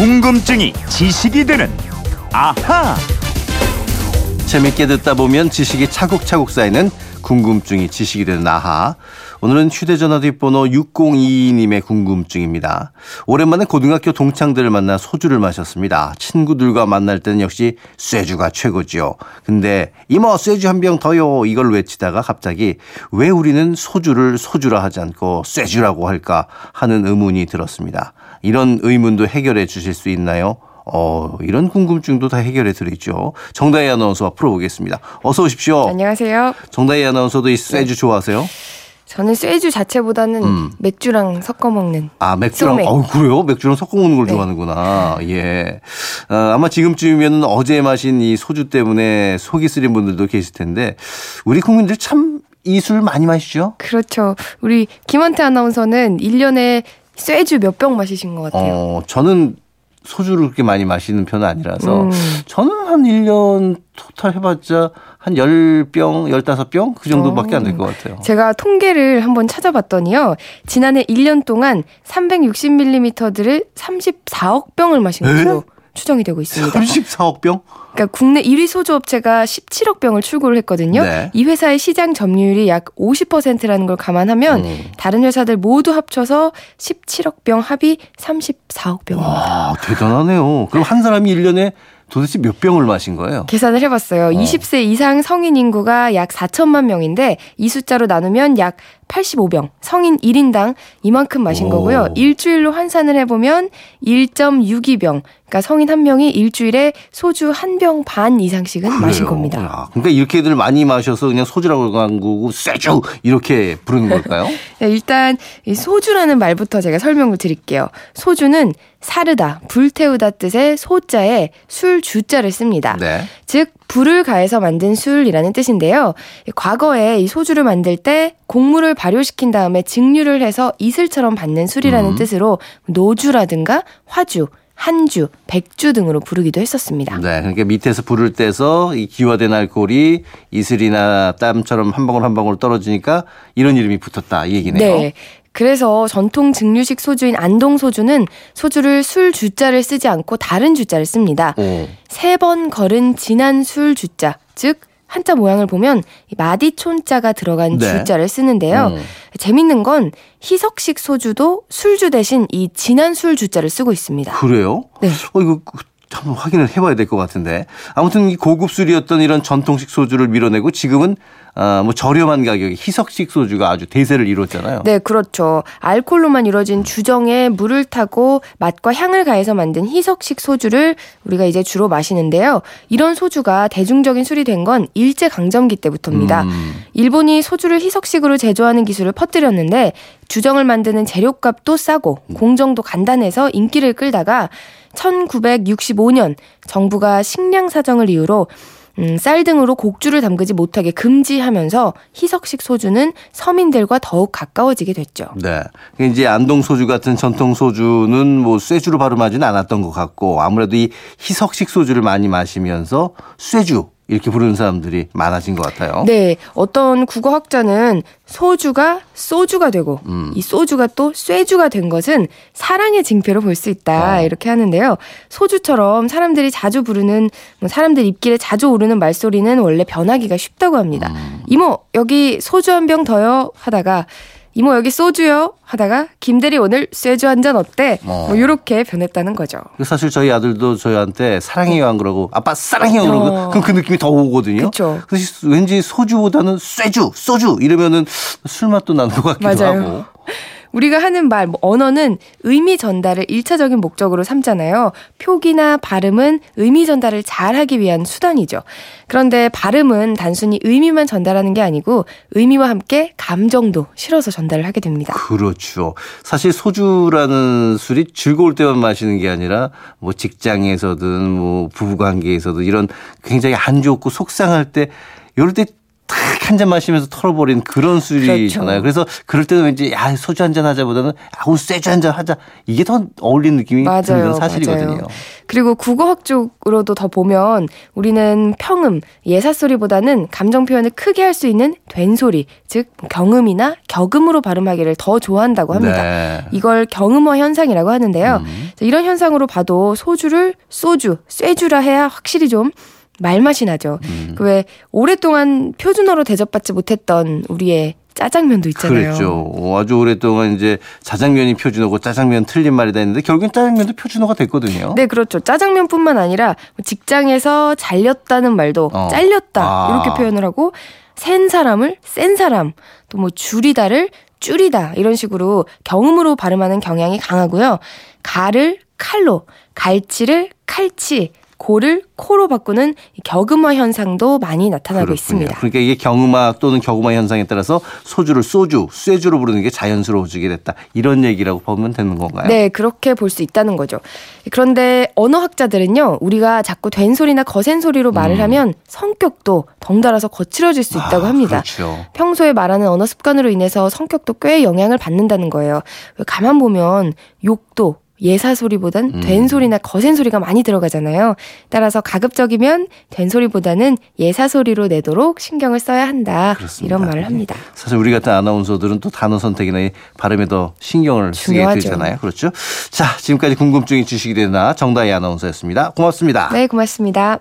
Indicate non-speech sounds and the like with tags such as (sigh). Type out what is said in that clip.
궁금증이 지식이 되는 아하. 재밌게 듣다 보면 지식이 차곡차곡 쌓이는 궁금증이 지식이 되는 아하. 오늘은 휴대전화 뒷번호 6022님의 궁금증입니다. 오랜만에 고등학교 동창들을 만나 소주를 마셨습니다. 친구들과 만날 때는 역시 쇠주가 최고지요. 근데 이모 쇠주 한 병 더요 이걸 외치다가 갑자기 왜 우리는 소주를 소주라 하지 않고 쇠주라고 할까 하는 의문이 들었습니다. 이런 의문도 해결해 주실 수 있나요? 어, 이런 궁금증도 다 해결해 드리죠. 정다희 아나운서와 풀어보겠습니다. 어서 오십시오. 안녕하세요. 정다희 아나운서도 이 쇠주 좋아하세요? 저는 쇠주 자체보다는 음. 맥주랑 섞어 먹는 아, 맥주랑, 소맥. 어 그래요? 맥주랑 섞어 먹는 걸 네. 좋아하는구나. 예. 어, 아마 지금쯤이면 어제 마신 이 소주 때문에 속이 쓰린 분들도 계실 텐데, 우리 국민들 참 이 술 많이 마시죠? 그렇죠. 우리 김원태 아나운서는 1년에 쇠주 몇 병 마시신 것 같아요. 어, 저는 소주를 그렇게 많이 마시는 편은 아니라서, 음. 저는 한 1년 토탈 해봤자 한 10병, 15병? 그 정도밖에 안 될 것 같아요. 제가 통계를 한번 찾아봤더니요. 지난해 1년 동안 360ml들을 34억 병을 마신 에? 것으로 추정이 되고 있습니다. 34억 병? 그러니까 국내 1위 소주 업체가 17억 병을 출고를 했거든요. 네. 이 회사의 시장 점유율이 약 50%라는 걸 감안하면 음. 다른 회사들 모두 합쳐서 17억 병 합이 34억 병입니다. 와, 대단하네요. 그럼 한 사람이 1년에 도대체 몇 병을 마신 거예요? 계산을 해봤어요. 20세 이상 성인 인구가 약 4천만 명인데 이 숫자로 나누면 약 85병, 성인 1인당 이만큼 마신 오. 거고요. 일주일로 환산을 해보면 1.62병, 그러니까 성인 한 명이 일주일에 소주 한 병반 이상씩은 마신 그래요? 겁니다. 아, 그러니까 이렇게들 많이 마셔서 그냥 소주라고 한 거고 쇠주 이렇게 부르는 걸까요? (laughs) 네, 일단 이 소주라는 말부터 제가 설명을 드릴게요. 소주는 사르다, 불태우다 뜻의 소자에 술 주자를 씁니다. 네. 즉 불을 가해서 만든 술이라는 뜻인데요. 과거에 이 소주를 만들 때 곡물을 발효시킨 다음에 증류를 해서 이슬처럼 받는 술이라는 음. 뜻으로 노주라든가 화주, 한 주, 백주 등으로 부르기도 했었습니다. 네. 그러니까 밑에서 불을 떼서 이 기화된 알코올이 이슬이나 땀처럼 한 방울 한 방울 떨어지니까 이런 이름이 붙었다 이 얘기네요. 네. 그래서 전통 증류식 소주인 안동 소주는 소주를 술 주자를 쓰지 않고 다른 주자를 씁니다. 오. 세번 걸은 진한 술 주자, 즉 한자 모양을 보면 이 마디촌자가 들어간 네. 주자를 쓰는데요. 음. 재밌는 건 희석식 소주도 술주 대신 이 진한 술 주자를 쓰고 있습니다. 그래요? 네. 어 이거 한번 확인을 해봐야 될 것 같은데 아무튼 이 고급 술이었던 이런 전통식 소주를 밀어내고 지금은 아, 뭐 저렴한 가격에 희석식 소주가 아주 대세를 이뤘잖아요. 네, 그렇죠. 알코올로만 이루어진 주정에 물을 타고 맛과 향을 가해서 만든 희석식 소주를 우리가 이제 주로 마시는데요. 이런 소주가 대중적인 술이 된 건 일제 강점기 때부터입니다. 음. 일본이 소주를 희석식으로 제조하는 기술을 퍼뜨렸는데 주정을 만드는 재료값도 싸고 공정도 간단해서 인기를 끌다가 1965년 정부가 식량 사정을 이유로 음, 쌀 등으로 곡주를 담그지 못하게 금지하면서 희석식 소주는 서민들과 더욱 가까워지게 됐죠. 네. 이제 안동 소주 같은 전통 소주는 뭐 쇠주로 발음하지는 않았던 것 같고 아무래도 이 희석식 소주를 많이 마시면서 쇠주 이렇게 부르는 사람들이 많아진 것 같아요. 네, 어떤 국어학자는 소주가 소주가 되고 음. 이 소주가 또 쇠주가 된 것은 사랑의 징표로 볼 수 있다 어. 이렇게 하는데요. 소주처럼 사람들이 자주 부르는 뭐 사람들 입길에 자주 오르는 말소리는 원래 변하기가 쉽다고 합니다. 음. 이모 여기 소주 한 병 더요 하다가 이모 여기 소주요 하다가 김대리 오늘 쇠주 한 잔 어때? 어. 뭐 이렇게 변했다는 거죠. 사실 저희 아들도 저희한테 사랑해요 안 그러고 아빠 사랑해요 그러고 어. 그럼 그 느낌이 더 오거든요. 그쵸. 그래서 왠지 소주보다는 쇠주, 소주 이러면은 술 맛도 나는 것 같기도 맞아요. 하고. 우리가 하는 말, 뭐 언어는 의미 전달을 일차적인 목적으로 삼잖아요. 표기나 발음은 의미 전달을 잘 하기 위한 수단이죠. 그런데 발음은 단순히 의미만 전달하는 게 아니고 의미와 함께 감정도 실어서 전달을 하게 됩니다. 그렇죠. 사실 소주라는 술이 즐거울 때만 마시는 게 아니라 뭐 직장에서든 뭐 부부 관계에서도 이런 굉장히 안 좋고 속상할 때 이럴 때탁 한 잔 마시면서 털어버리는 그런 술이잖아요. 그래서 그럴 때는 왠지 야 소주 한 잔 하자보다는 아 오늘 쇠주 한 잔 하자 이게 더 어울리는 느낌이 맞아요, 드는 건 사실이거든요. 맞아요. 그리고 국어학 쪽으로도 더 보면 우리는 평음, 예사 소리보다는 감정 표현을 크게 할 수 있는 된소리, 즉 경음이나 격음으로 발음하기를 더 좋아한다고 합니다. 네. 이걸 경음어 현상이라고 하는데요. 음. 자, 이런 현상으로 봐도 소주를 소주, 쇠주라 해야 확실히 좀 말맛이 나죠. 음. 그왜 오랫동안 표준어로 대접받지 못했던 우리의 짜장면도 있잖아요. 그랬죠. 어, 아주 오랫동안 이제 자장면이 표준어고 짜장면 틀린 말이다 했는데 결국엔 짜장면도 표준어가 됐거든요. 네, 그렇죠. 짜장면뿐만 아니라 뭐 직장에서 잘렸다는 말도 어. 잘렸다 아. 이렇게 표현을 하고 센 사람을 센 사람 또 뭐 줄이다를 줄이다 이런 식으로 경음으로 발음하는 경향이 강하고요. 가를 칼로, 갈치를 칼치, 고를 코로 바꾸는 이 격음어 현상도 많이 나타나고 그렇군요. 있습니다. 그러니까 이게 경음악 또는 격음악 현상에 따라서 소주를 소주, 쇠주로 부르는 게 자연스러워지게 됐다. 이런 얘기라고 보면 되는 건가요? 네, 그렇게 볼 수 있다는 거죠. 그런데 언어학자들은요, 우리가 자꾸 된 소리나 거센 소리로 말을 음. 하면 성격도 덩달아서 거칠어질 수 있다고 아, 합니다. 그렇죠. 평소에 말하는 언어 습관으로 인해서 성격도 꽤 영향을 받는다는 거예요. 왜 가만 보면 욕도 예사 소리보단 음. 된 소리나 거센 소리가 많이 들어가잖아요. 따라서 가급적이면 된 소리보다는 예사 소리로 내도록 신경을 써야 한다. 그렇습니다. 이런 말을 합니다. 사실 우리 같은 아나운서들은 또 단어 선택이나 이 발음에 더 신경을 쓰게 중요하죠. 되잖아요. 그렇죠? 자, 지금까지 궁금증이 지식이 되나 정다희 아나운서였습니다. 고맙습니다. 네, 고맙습니다.